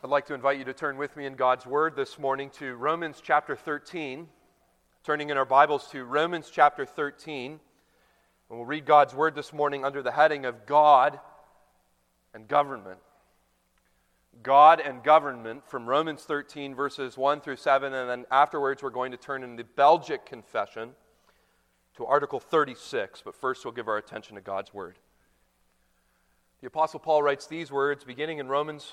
I'd like to invite you to turn with me in God's Word this morning to Romans chapter 13. Turning in our Bibles to Romans chapter 13. And we'll read God's Word this morning under the heading of God and Government. God and Government from Romans 13, verses 1 through 7. And then afterwards, we're going to turn in the Belgic Confession to Article 36. But first, we'll give our attention to God's Word. The Apostle Paul writes these words beginning in Romans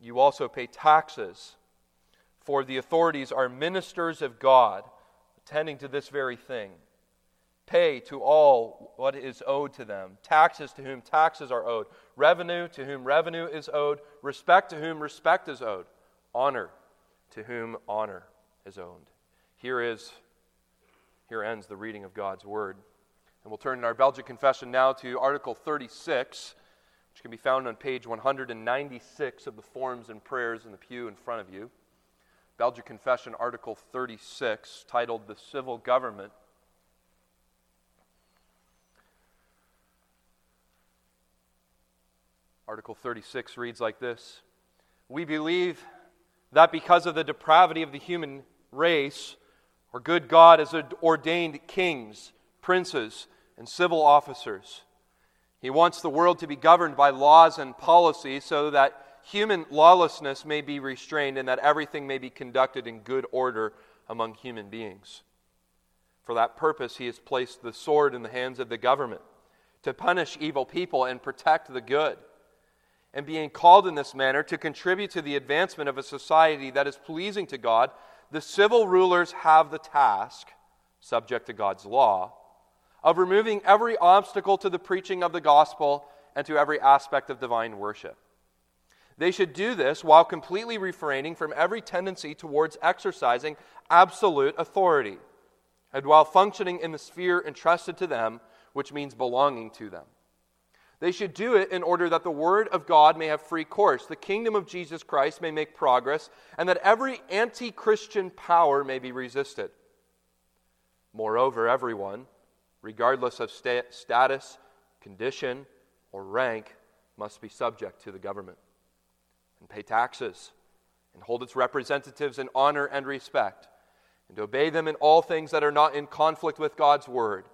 you also pay taxes, for the authorities are ministers of God, attending to this very thing. Pay to all what is owed to them, taxes to whom taxes are owed, revenue to whom revenue is owed, respect to whom respect is owed, honor to whom honor is owed. Here is here ends the reading of God's word. And we'll turn in our Belgic confession now to Article 36 which can be found on page 196 of the Forms and Prayers in the pew in front of you. Belgic Confession, Article 36, titled The Civil Government. Article 36 reads like this We believe that because of the depravity of the human race, our good God has ordained kings, princes, and civil officers he wants the world to be governed by laws and policy so that human lawlessness may be restrained and that everything may be conducted in good order among human beings. For that purpose, he has placed the sword in the hands of the government to punish evil people and protect the good. And being called in this manner to contribute to the advancement of a society that is pleasing to God, the civil rulers have the task, subject to God's law, of removing every obstacle to the preaching of the gospel and to every aspect of divine worship. They should do this while completely refraining from every tendency towards exercising absolute authority, and while functioning in the sphere entrusted to them, which means belonging to them. They should do it in order that the Word of God may have free course, the kingdom of Jesus Christ may make progress, and that every anti Christian power may be resisted. Moreover, everyone, regardless of sta- status, condition, or rank, must be subject to the government and pay taxes and hold its representatives in honor and respect and obey them in all things that are not in conflict with God's word,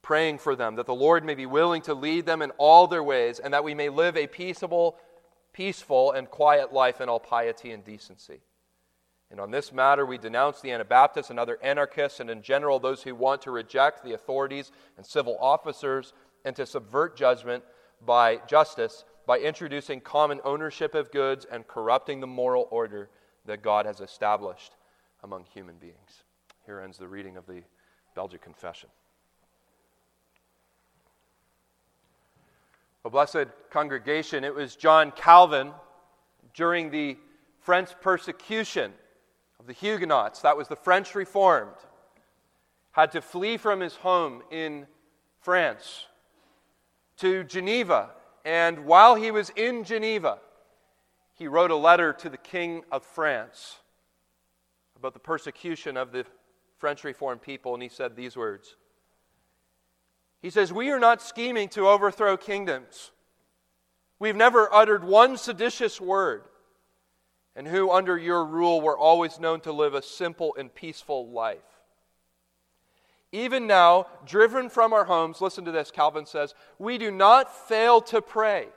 praying for them that the Lord may be willing to lead them in all their ways and that we may live a peaceable, peaceful, and quiet life in all piety and decency. And on this matter, we denounce the Anabaptists and other anarchists, and in general, those who want to reject the authorities and civil officers and to subvert judgment by justice by introducing common ownership of goods and corrupting the moral order that God has established among human beings. Here ends the reading of the Belgic Confession. A blessed congregation, it was John Calvin during the French persecution of the Huguenots, that was the French Reformed, had to flee from his home in France to Geneva. And while he was in Geneva, he wrote a letter to the King of France about the persecution of the French Reformed people, and he said these words. He says, We are not scheming to overthrow kingdoms. We've never uttered one seditious word and who, under your rule, were always known to live a simple and peaceful life. Even now, driven from our homes, listen to this, Calvin says, we do not fail to pray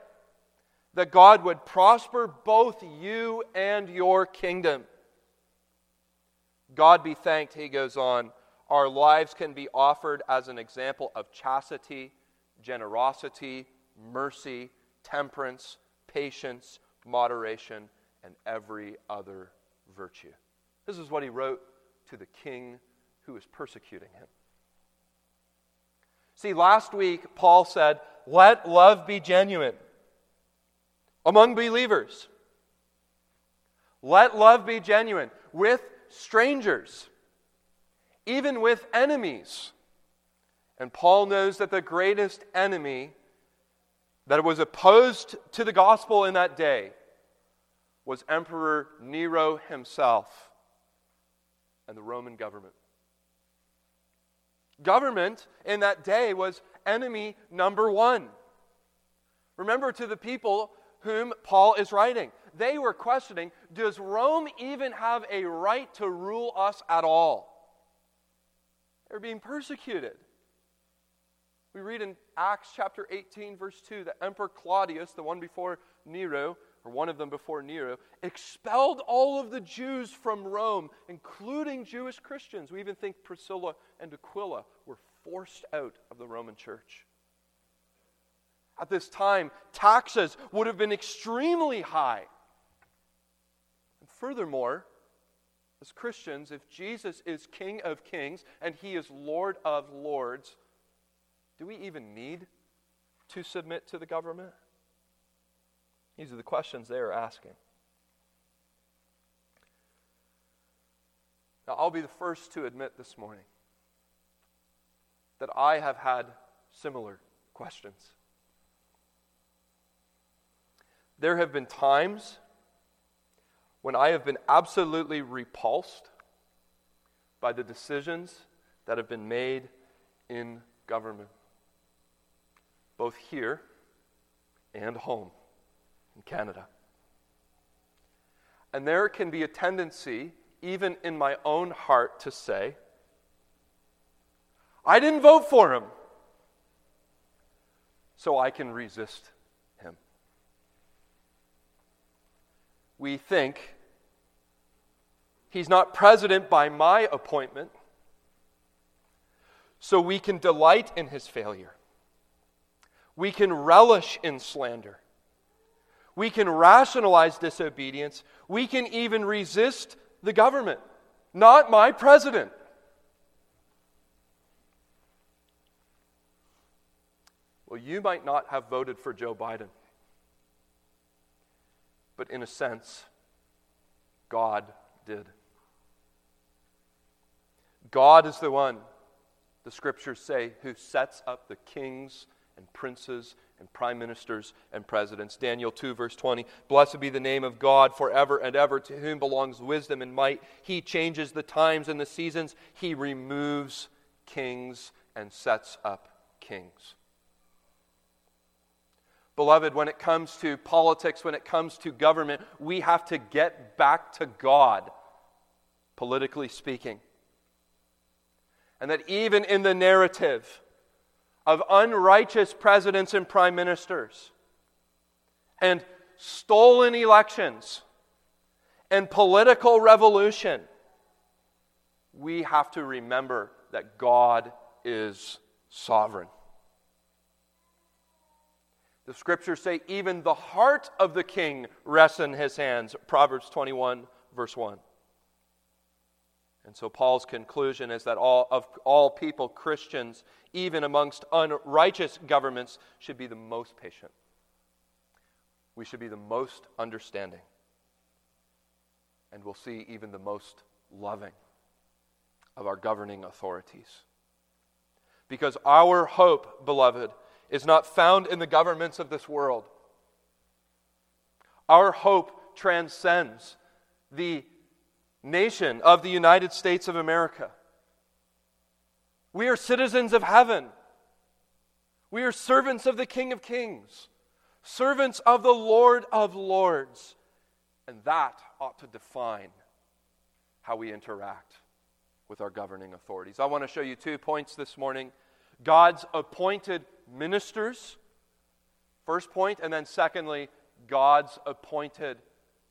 that God would prosper both you and your kingdom. God be thanked, he goes on, our lives can be offered as an example of chastity, generosity, mercy, temperance, patience, moderation, and every other virtue. This is what he wrote to the king who was persecuting him. See, last week, Paul said, Let love be genuine among believers. Let love be genuine with strangers, even with enemies. And Paul knows that the greatest enemy that was opposed to the gospel in that day was Emperor Nero himself and the Roman government. Government in that day was enemy number one. Remember to the people whom Paul is writing, they were questioning Does Rome even have a right to rule us at all? They're being persecuted. We read in Acts chapter 18, verse 2, that Emperor Claudius, the one before Nero, or one of them before Nero, expelled all of the Jews from Rome, including Jewish Christians. We even think Priscilla and Aquila were forced out of the Roman church. At this time, taxes would have been extremely high. And furthermore, as Christians, if Jesus is King of kings and he is Lord of lords, do we even need to submit to the government? These are the questions they are asking. Now, I'll be the first to admit this morning that I have had similar questions. There have been times when I have been absolutely repulsed by the decisions that have been made in government both here and home in Canada. And there can be a tendency, even in my own heart, to say, I didn't vote for him, so I can resist him. We think he's not president by my appointment, so we can delight in his failure. We can relish in slander. We can rationalize disobedience. We can even resist the government. Not my president. Well, you might not have voted for Joe Biden, but in a sense, God did. God is the one, the scriptures say, who sets up the kings and princes and prime ministers and presidents. Daniel 2, verse 20 Blessed be the name of God forever and ever, to whom belongs wisdom and might. He changes the times and the seasons, He removes kings and sets up kings. Beloved, when it comes to politics, when it comes to government, we have to get back to God, politically speaking. And that even in the narrative, of unrighteous presidents and prime ministers, and stolen elections, and political revolution, we have to remember that God is sovereign. The scriptures say, even the heart of the king rests in his hands. Proverbs 21, verse 1. And so Paul's conclusion is that all of all people, Christians, even amongst unrighteous governments, should be the most patient. We should be the most understanding. And we'll see even the most loving of our governing authorities. Because our hope, beloved, is not found in the governments of this world. Our hope transcends the nation of the United States of America. We are citizens of heaven. We are servants of the King of Kings, servants of the Lord of Lords. And that ought to define how we interact with our governing authorities. I want to show you two points this morning God's appointed ministers, first point, and then secondly, God's appointed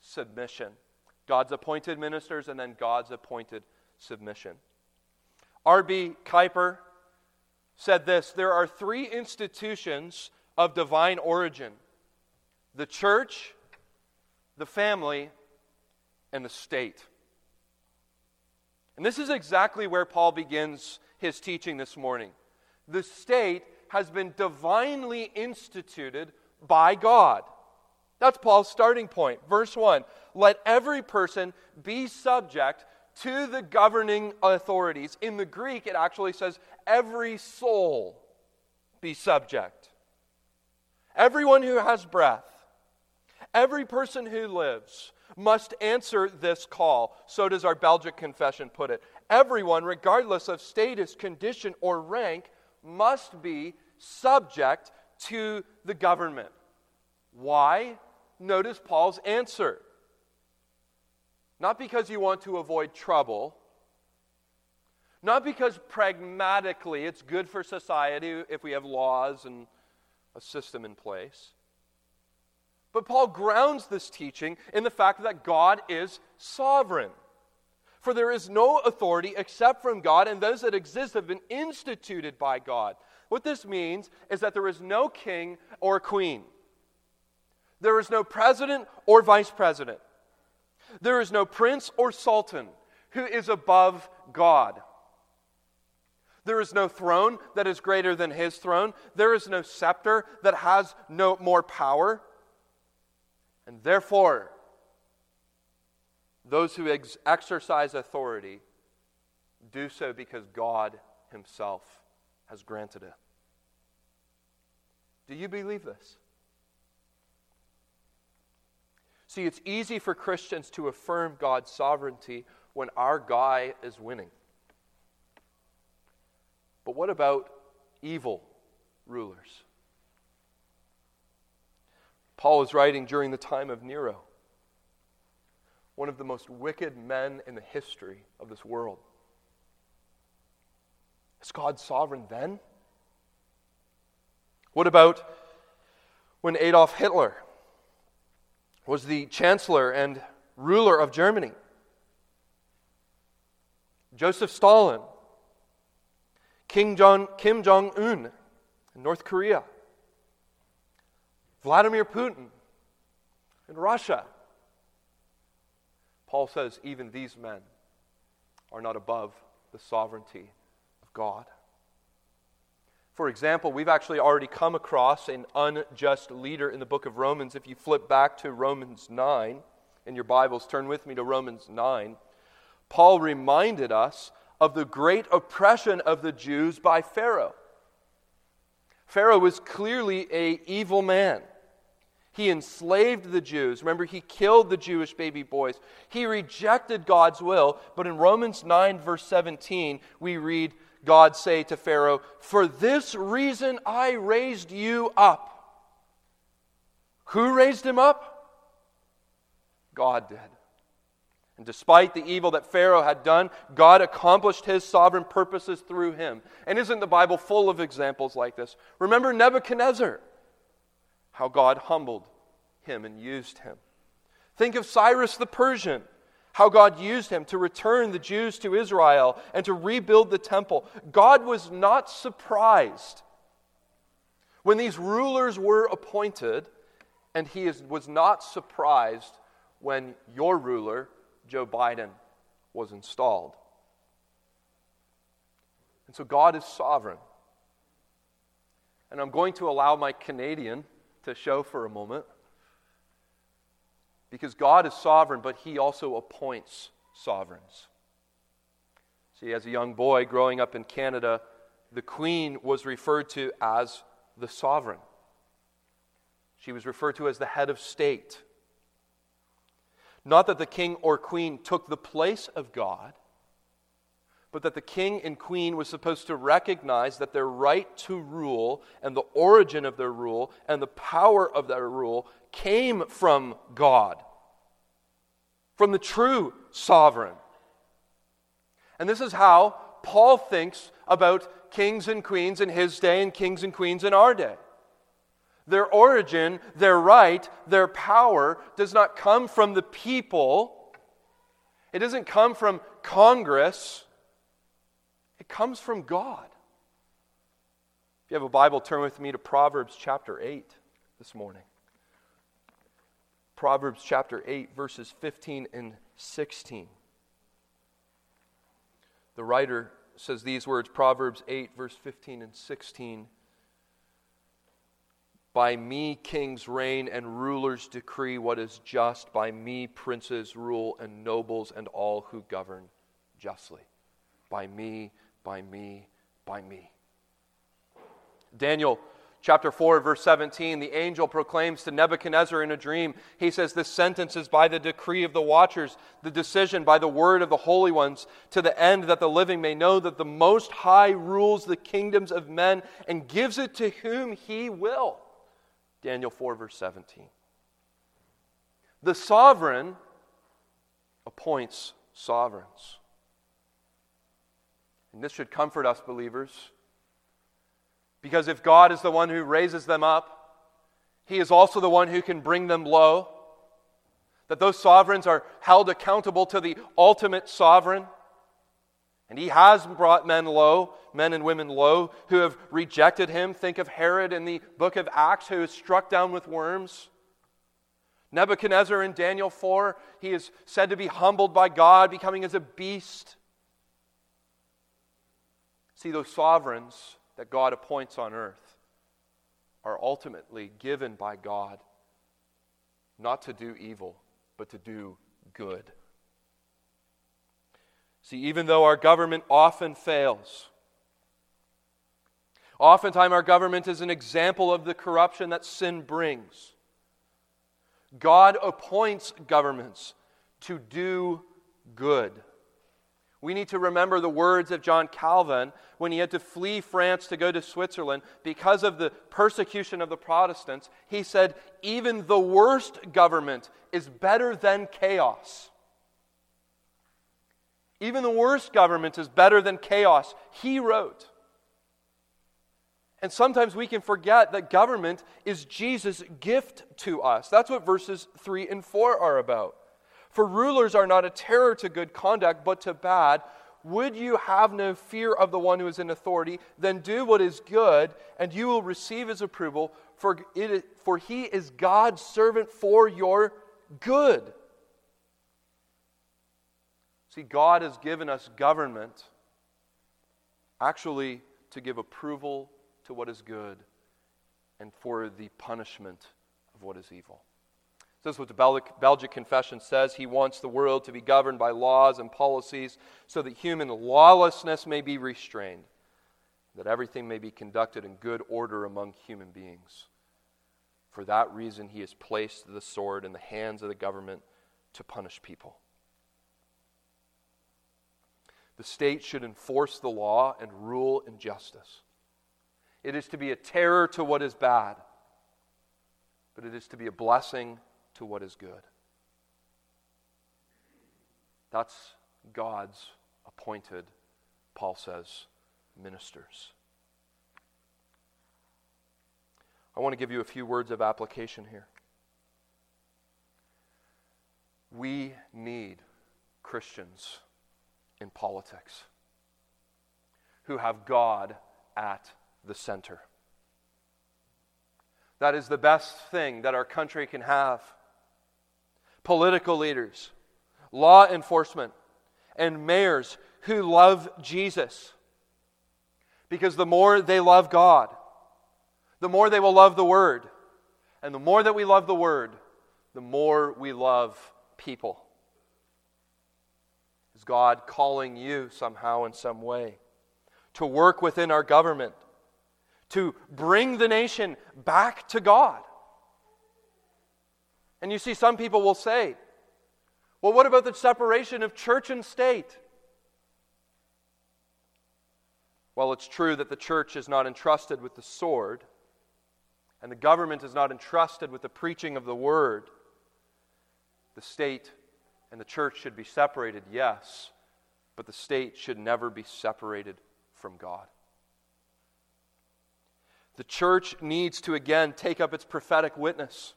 submission. God's appointed ministers, and then God's appointed submission. R.B. Kuiper said this There are three institutions of divine origin the church, the family, and the state. And this is exactly where Paul begins his teaching this morning. The state has been divinely instituted by God. That's Paul's starting point. Verse 1 Let every person be subject to the governing authorities. In the Greek, it actually says, every soul be subject. Everyone who has breath, every person who lives, must answer this call. So does our Belgic confession put it. Everyone, regardless of status, condition, or rank, must be subject to the government. Why? Notice Paul's answer. Not because you want to avoid trouble, not because pragmatically it's good for society if we have laws and a system in place. But Paul grounds this teaching in the fact that God is sovereign. For there is no authority except from God, and those that exist have been instituted by God. What this means is that there is no king or queen, there is no president or vice president. There is no prince or sultan who is above God. There is no throne that is greater than his throne. There is no scepter that has no more power. And therefore, those who ex- exercise authority do so because God Himself has granted it. Do you believe this? See, it's easy for Christians to affirm God's sovereignty when our guy is winning. But what about evil rulers? Paul was writing during the time of Nero, one of the most wicked men in the history of this world. Is God sovereign then? What about when Adolf Hitler was the chancellor and ruler of Germany. Joseph Stalin, King John, Kim Jong un in North Korea, Vladimir Putin in Russia. Paul says even these men are not above the sovereignty of God. For example, we've actually already come across an unjust leader in the book of Romans. If you flip back to Romans 9 in your Bibles, turn with me to Romans 9. Paul reminded us of the great oppression of the Jews by Pharaoh. Pharaoh was clearly a evil man. He enslaved the Jews. Remember, he killed the Jewish baby boys. He rejected God's will. But in Romans 9, verse 17, we read, God say to Pharaoh, For this reason I raised you up. Who raised him up? God did. And despite the evil that Pharaoh had done, God accomplished his sovereign purposes through him. And isn't the Bible full of examples like this? Remember Nebuchadnezzar, how God humbled him and used him. Think of Cyrus the Persian how God used him to return the Jews to Israel and to rebuild the temple. God was not surprised when these rulers were appointed, and he is, was not surprised when your ruler, Joe Biden, was installed. And so God is sovereign. And I'm going to allow my Canadian to show for a moment. Because God is sovereign, but He also appoints sovereigns. See, as a young boy growing up in Canada, the Queen was referred to as the sovereign. She was referred to as the head of state. Not that the king or queen took the place of God, but that the king and queen was supposed to recognize that their right to rule and the origin of their rule and the power of their rule came from God, from the true sovereign. And this is how Paul thinks about kings and queens in his day and kings and queens in our day. Their origin, their right, their power does not come from the people. It doesn't come from Congress, it comes from God. If you have a Bible, turn with me to Proverbs chapter 8 this morning. Proverbs chapter 8, verses 15 and 16. The writer says these words Proverbs 8, verse 15 and 16. By me kings reign and rulers decree what is just. By me princes rule and nobles and all who govern justly. By me, by me, by me. Daniel chapter 4, verse 17, the angel proclaims to Nebuchadnezzar in a dream, he says, This sentence is by the decree of the watchers, the decision by the word of the holy ones, to the end that the living may know that the Most High rules the kingdoms of men and gives it to whom he will. Daniel 4, verse 17. The sovereign appoints sovereigns. And this should comfort us, believers because if God is the one who raises them up, He is also the one who can bring them low. That those sovereigns are held accountable to the ultimate sovereign. And he has brought men low, men and women low, who have rejected him. Think of Herod in the book of Acts, who is struck down with worms. Nebuchadnezzar in Daniel 4, he is said to be humbled by God, becoming as a beast. See, those sovereigns that God appoints on earth are ultimately given by God not to do evil, but to do good. See, even though our government often fails, oftentimes our government is an example of the corruption that sin brings. God appoints governments to do good. We need to remember the words of John Calvin when he had to flee France to go to Switzerland because of the persecution of the Protestants. He said, Even the worst government is better than chaos. Even the worst government is better than chaos, he wrote. And sometimes we can forget that government is Jesus' gift to us. That's what verses 3 and 4 are about. For rulers are not a terror to good conduct, but to bad. Would you have no fear of the one who is in authority? Then do what is good, and you will receive his approval, for, it, for he is God's servant for your good. See, God has given us government actually to give approval to what is good and for the punishment of what is evil. This is what the Belgic Confession says. He wants the world to be governed by laws and policies so that human lawlessness may be restrained, that everything may be conducted in good order among human beings. For that reason, he has placed the sword in the hands of the government to punish people. The state should enforce the law and rule in justice. It is to be a terror to what is bad, but it is to be a blessing to what is good. That's God's appointed, Paul says, ministers. I want to give you a few words of application here. We need Christians in politics who have God at the center. That is the best thing that our country can have political leaders, law enforcement, and mayors who love Jesus. Because the more they love God, the more they will love the Word. And the more that we love the Word, the more we love people. Is God calling you somehow in some way to work within our government, to bring the nation back to God? And you see, some people will say, well, what about the separation of church and state? Well, it's true that the church is not entrusted with the sword, and the government is not entrusted with the preaching of the word. The state and the church should be separated, yes, but the state should never be separated from God. The church needs to again take up its prophetic witness.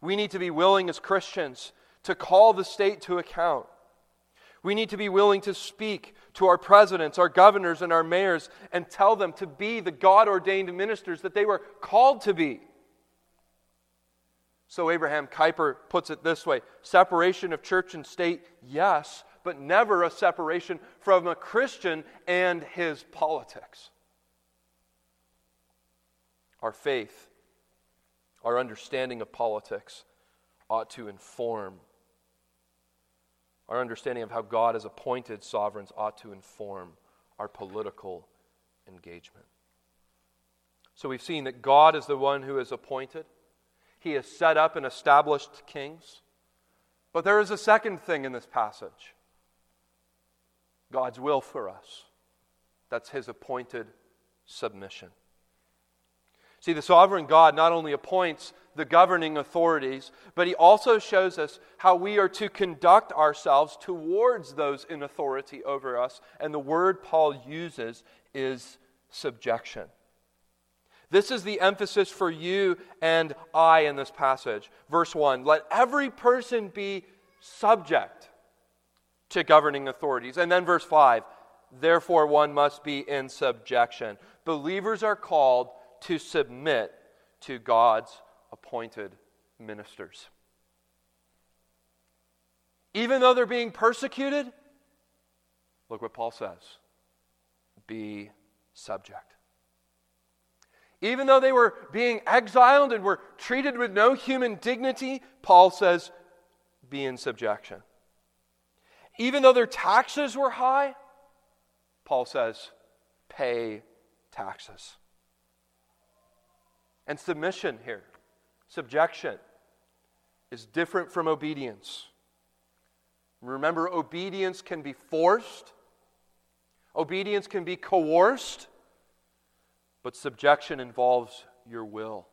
We need to be willing as Christians to call the state to account. We need to be willing to speak to our presidents, our governors, and our mayors and tell them to be the God ordained ministers that they were called to be. So Abraham Kuyper puts it this way separation of church and state, yes, but never a separation from a Christian and his politics. Our faith, our understanding of politics ought to inform our understanding of how God has appointed sovereigns ought to inform our political engagement. So we've seen that God is the one who has appointed, He has set up and established kings. But there is a second thing in this passage God's will for us. That's His appointed submission. See, the sovereign God not only appoints the governing authorities, but he also shows us how we are to conduct ourselves towards those in authority over us. And the word Paul uses is subjection. This is the emphasis for you and I in this passage. Verse 1 Let every person be subject to governing authorities. And then verse 5 Therefore, one must be in subjection. Believers are called to submit to God's appointed ministers. Even though they're being persecuted, look what Paul says be subject. Even though they were being exiled and were treated with no human dignity, Paul says, be in subjection. Even though their taxes were high, Paul says, pay taxes. And submission here, subjection, is different from obedience. Remember, obedience can be forced, obedience can be coerced, but subjection involves your will.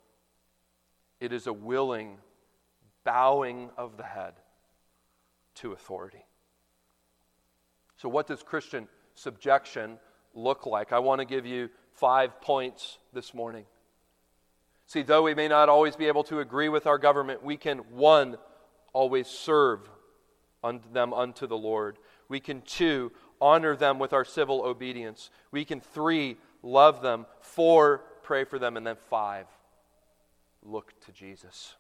It is a willing bowing of the head to authority. So, what does Christian subjection look like? I want to give you five points this morning. See, though we may not always be able to agree with our government, we can, one, always serve unto them unto the Lord. We can, two, honor them with our civil obedience. We can, three, love them. Four, pray for them. And then five, look to Jesus.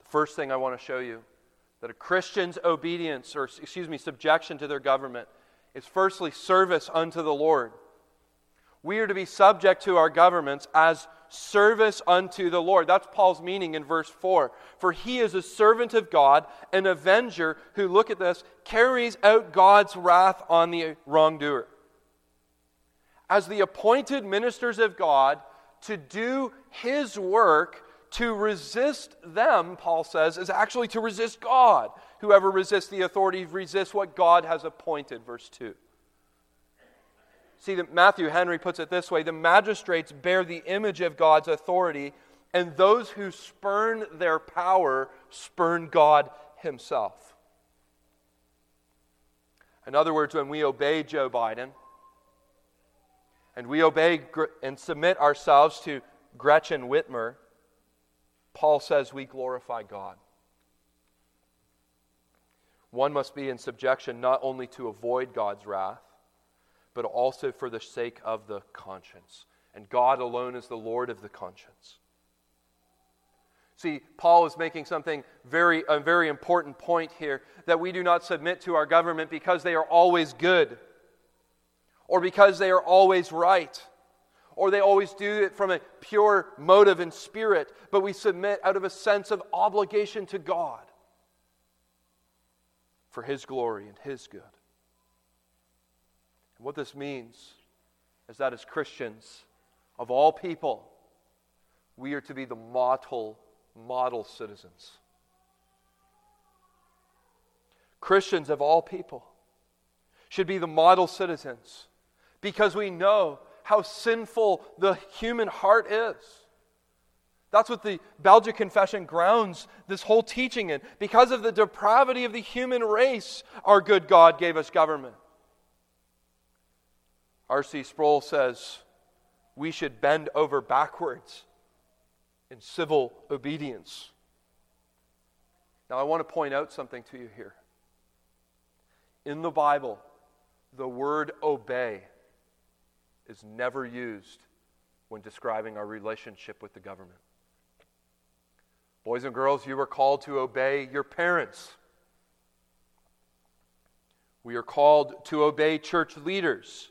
The first thing I want to show you that a Christian's obedience, or excuse me, subjection to their government, is firstly service unto the Lord we are to be subject to our governments as service unto the Lord. That's Paul's meaning in verse 4. For he is a servant of God, an avenger who, look at this, carries out God's wrath on the wrongdoer. As the appointed ministers of God, to do his work, to resist them, Paul says, is actually to resist God. Whoever resists the authority resists what God has appointed, verse 2. See, that Matthew Henry puts it this way the magistrates bear the image of God's authority, and those who spurn their power spurn God himself. In other words, when we obey Joe Biden, and we obey and submit ourselves to Gretchen Whitmer, Paul says we glorify God. One must be in subjection not only to avoid God's wrath, but also for the sake of the conscience. And God alone is the Lord of the conscience. See, Paul is making something very, a very important point here that we do not submit to our government because they are always good, or because they are always right, or they always do it from a pure motive and spirit, but we submit out of a sense of obligation to God for His glory and His good. What this means is that as Christians, of all people, we are to be the model, model citizens. Christians of all people should be the model citizens because we know how sinful the human heart is. That's what the Belgic Confession grounds this whole teaching in. Because of the depravity of the human race, our good God gave us government. R.C. Sproul says we should bend over backwards in civil obedience. Now, I want to point out something to you here. in the Bible, the word obey is never used when describing our relationship with the government. Boys and girls, you are called to obey your parents. We are called to obey church leaders.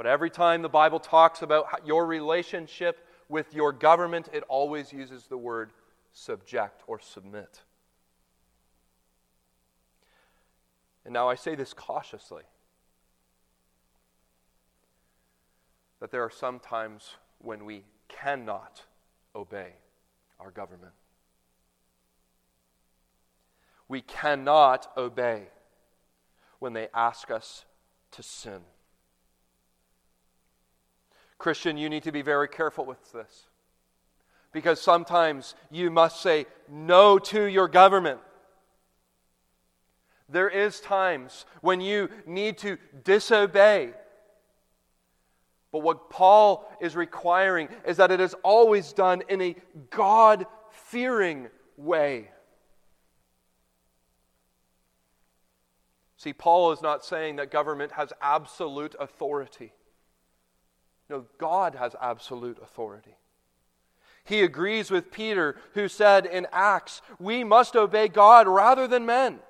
But every time the Bible talks about your relationship with your government, it always uses the word subject or submit. And now I say this cautiously that there are some times when we cannot obey our government. We cannot obey when they ask us to sin. Christian, you need to be very careful with this. Because sometimes you must say no to your government. There is times when you need to disobey. But what Paul is requiring is that it is always done in a God fearing way. See, Paul is not saying that government has absolute authority. No, God has absolute authority. He agrees with Peter, who said in Acts, We must obey God rather than men.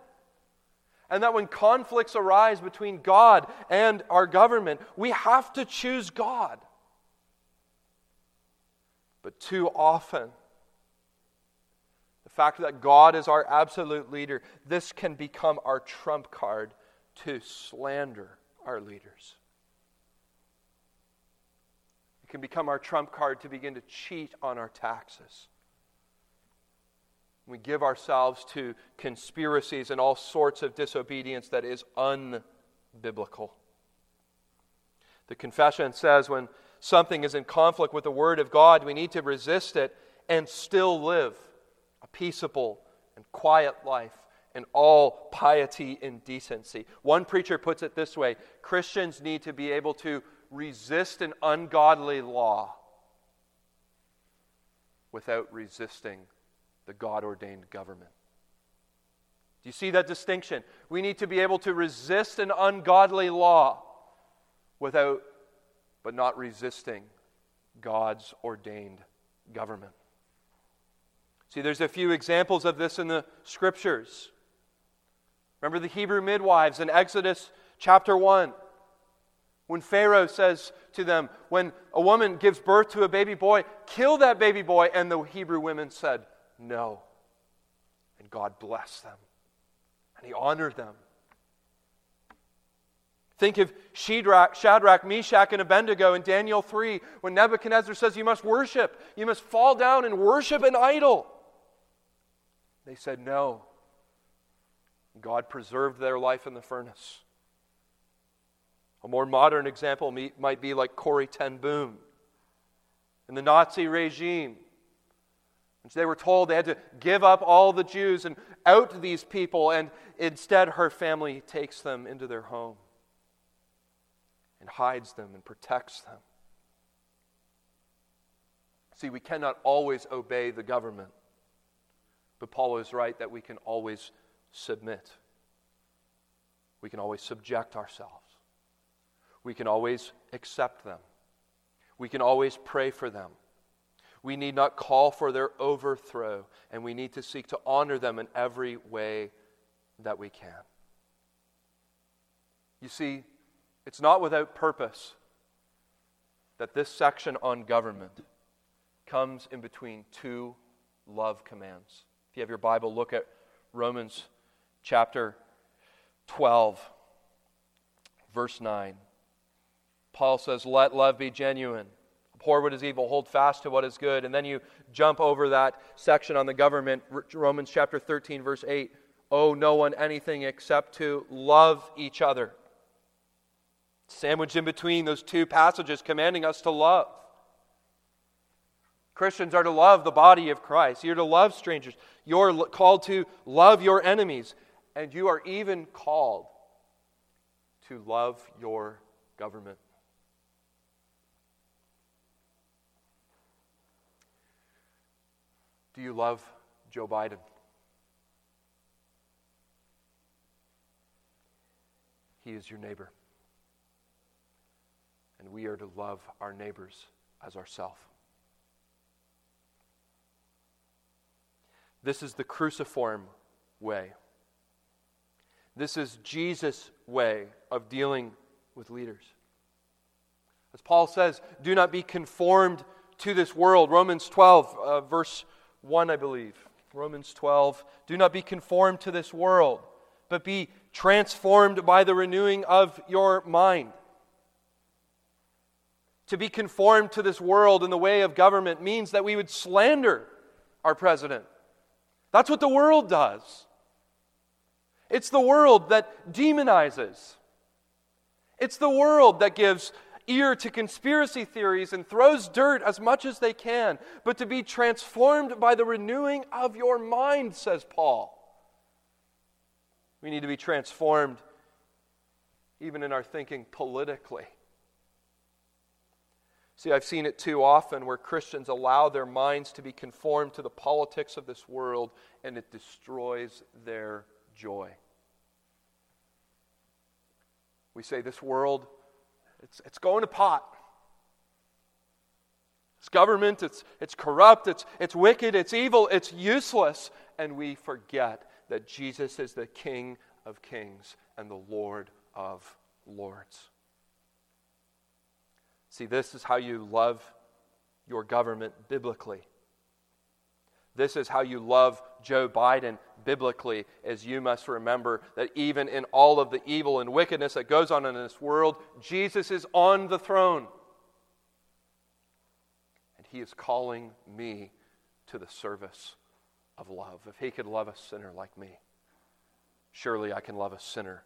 And that when conflicts arise between God and our government, we have to choose God. But too often, the fact that God is our absolute leader, this can become our trump card to slander our leaders can become our trump card to begin to cheat on our taxes. We give ourselves to conspiracies and all sorts of disobedience that is unbiblical. The confession says when something is in conflict with the Word of God, we need to resist it and still live a peaceable and quiet life in all piety and decency. One preacher puts it this way Christians need to be able to resist an ungodly law without resisting the God ordained government. Do you see that distinction? We need to be able to resist an ungodly law without, but not resisting God's ordained government. See, there's a few examples of this in the scriptures. Remember the Hebrew midwives in Exodus chapter 1. When Pharaoh says to them, when a woman gives birth to a baby boy, kill that baby boy. And the Hebrew women said, no. And God blessed them. And he honored them. Think of Shadrach, Shadrach, Meshach, and Abednego in Daniel 3 when Nebuchadnezzar says, You must worship. You must fall down and worship an idol. They said, No. God preserved their life in the furnace. A more modern example might be like Corrie Ten Boom in the Nazi regime. And they were told they had to give up all the Jews and out these people, and instead her family takes them into their home and hides them and protects them. See, we cannot always obey the government, but Paul is right that we can always submit. We can always subject ourselves. We can always accept them. We can always pray for them. We need not call for their overthrow, and we need to seek to honor them in every way that we can. You see, it's not without purpose that this section on government comes in between two love commands. If you have your Bible, look at Romans chapter 12, verse 9. Paul says, Let love be genuine. Abhor what is evil, hold fast to what is good. And then you jump over that section on the government, Romans chapter 13, verse 8. Owe no one anything except to love each other. Sandwiched in between those two passages commanding us to love. Christians are to love the body of Christ. You're to love strangers. You're called to love your enemies. And you are even called to love your government. Do you love Joe Biden? He is your neighbor. And we are to love our neighbors as ourself. This is the cruciform way. This is Jesus' way of dealing with leaders. As Paul says, do not be conformed to this world. Romans 12, uh, verse 1, I believe. Romans 12. Do not be conformed to this world, but be transformed by the renewing of your mind. To be conformed to this world in the way of government means that we would slander our president. That's what the world does. It's the world that demonizes. It's the world that gives ear to conspiracy theories and throws dirt as much as they can, but to be transformed by the renewing of your mind, says Paul. We need to be transformed even in our thinking politically. See, I've seen it too often where Christians allow their minds to be conformed to the politics of this world and it destroys their joy. We say this world it's, it's going to pot. It's government, it's, it's corrupt, it's, it's wicked, it's evil, it's useless. And we forget that Jesus is the King of kings and the Lord of lords. See, this is how you love your government biblically. This is how you love Joe Biden biblically, as you must remember that even in all of the evil and wickedness that goes on in this world, Jesus is on the throne. And he is calling me to the service of love. If he could love a sinner like me, surely I can love a sinner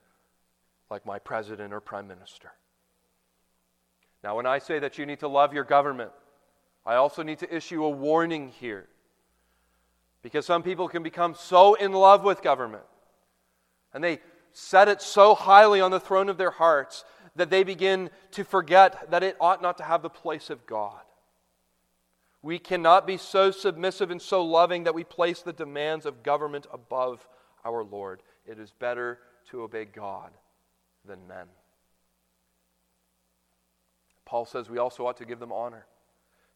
like my president or prime minister. Now, when I say that you need to love your government, I also need to issue a warning here. Because some people can become so in love with government and they set it so highly on the throne of their hearts that they begin to forget that it ought not to have the place of God. We cannot be so submissive and so loving that we place the demands of government above our Lord. It is better to obey God than men. Paul says we also ought to give them honor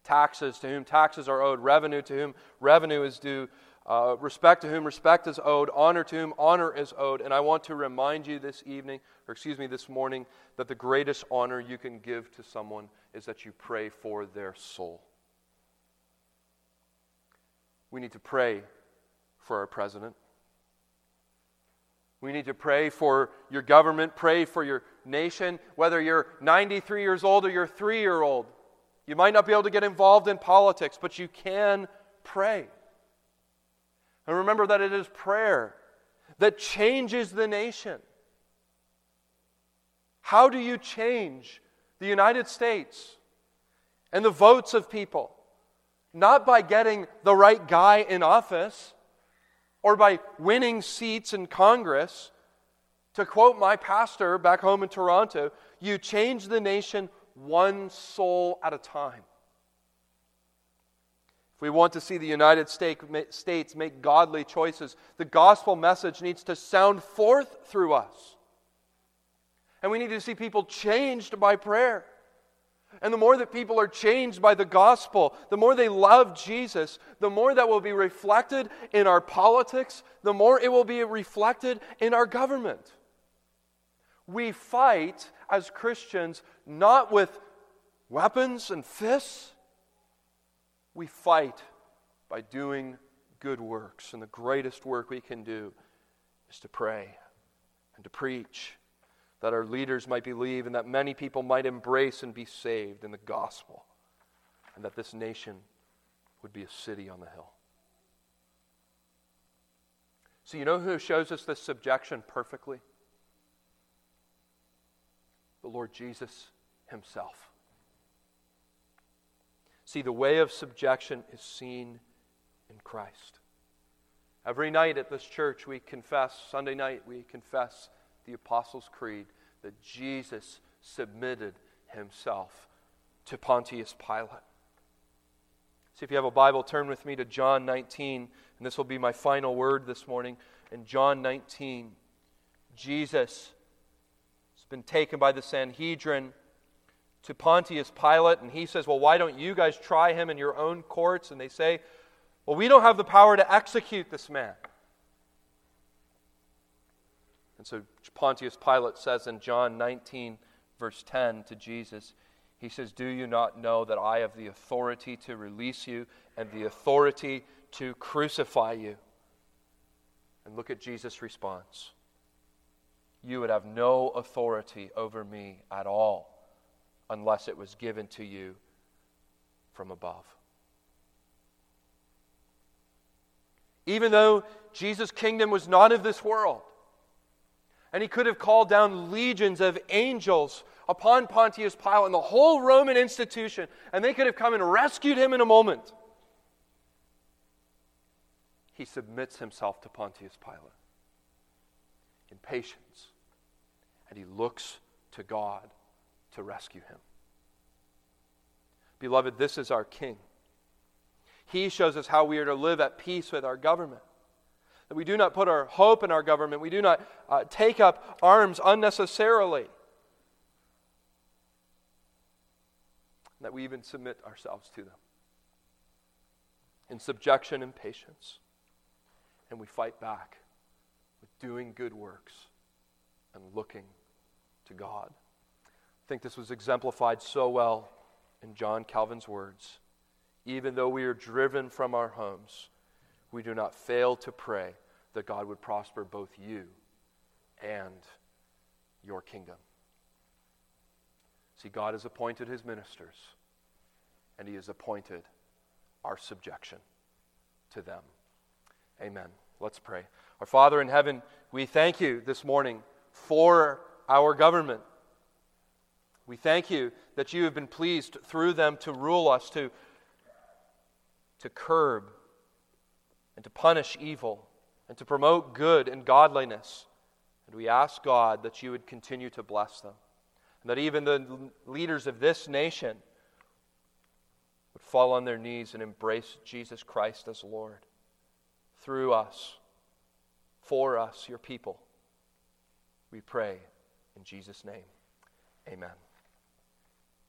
taxes to whom taxes are owed, revenue to whom revenue is due, uh, respect to whom respect is owed, honor to whom honor is owed. And I want to remind you this evening, or excuse me, this morning, that the greatest honor you can give to someone is that you pray for their soul. We need to pray for our president. We need to pray for your government, pray for your nation, whether you're 93 years old or you're three year old. You might not be able to get involved in politics, but you can pray. And remember that it is prayer that changes the nation. How do you change the United States and the votes of people? Not by getting the right guy in office or by winning seats in Congress. To quote my pastor back home in Toronto, you change the nation one soul at a time. If we want to see the United States make godly choices, the gospel message needs to sound forth through us. And we need to see people changed by prayer. And the more that people are changed by the gospel, the more they love Jesus, the more that will be reflected in our politics, the more it will be reflected in our government. We fight as Christians not with weapons and fists. We fight by doing good works. And the greatest work we can do is to pray and to preach that our leaders might believe and that many people might embrace and be saved in the gospel, and that this nation would be a city on the hill. So, you know who shows us this subjection perfectly? The Lord Jesus himself. See, the way of subjection is seen in Christ. Every night at this church, we confess, Sunday night, we confess the Apostles' Creed that Jesus submitted himself to Pontius Pilate. See, if you have a Bible, turn with me to John 19, and this will be my final word this morning. In John 19, Jesus been taken by the Sanhedrin to Pontius Pilate, and he says, Well, why don't you guys try him in your own courts? And they say, Well, we don't have the power to execute this man. And so Pontius Pilate says in John 19, verse 10 to Jesus, he says, Do you not know that I have the authority to release you and the authority to crucify you? And look at Jesus' response. You would have no authority over me at all unless it was given to you from above. Even though Jesus' kingdom was not of this world, and he could have called down legions of angels upon Pontius Pilate and the whole Roman institution, and they could have come and rescued him in a moment. He submits himself to Pontius Pilate in patience, and he looks to God to rescue him. Beloved, this is our King. He shows us how we are to live at peace with our government. That we do not put our hope in our government. We do not uh, take up arms unnecessarily. That we even submit ourselves to them in subjection and patience. And we fight back doing good works and looking to God. I think this was exemplified so well in John Calvin's words. Even though we are driven from our homes, we do not fail to pray that God would prosper both you and your kingdom. See, God has appointed his ministers, and he has appointed our subjection to them. Amen. Let's pray. Our Father in heaven, we thank you this morning for our government. We thank you that you have been pleased through them to rule us, to, to curb and to punish evil and to promote good and godliness. And we ask God that you would continue to bless them. And that even the leaders of this nation would fall on their knees and embrace Jesus Christ as Lord through us, for us, your people. We pray in Jesus' name. Amen.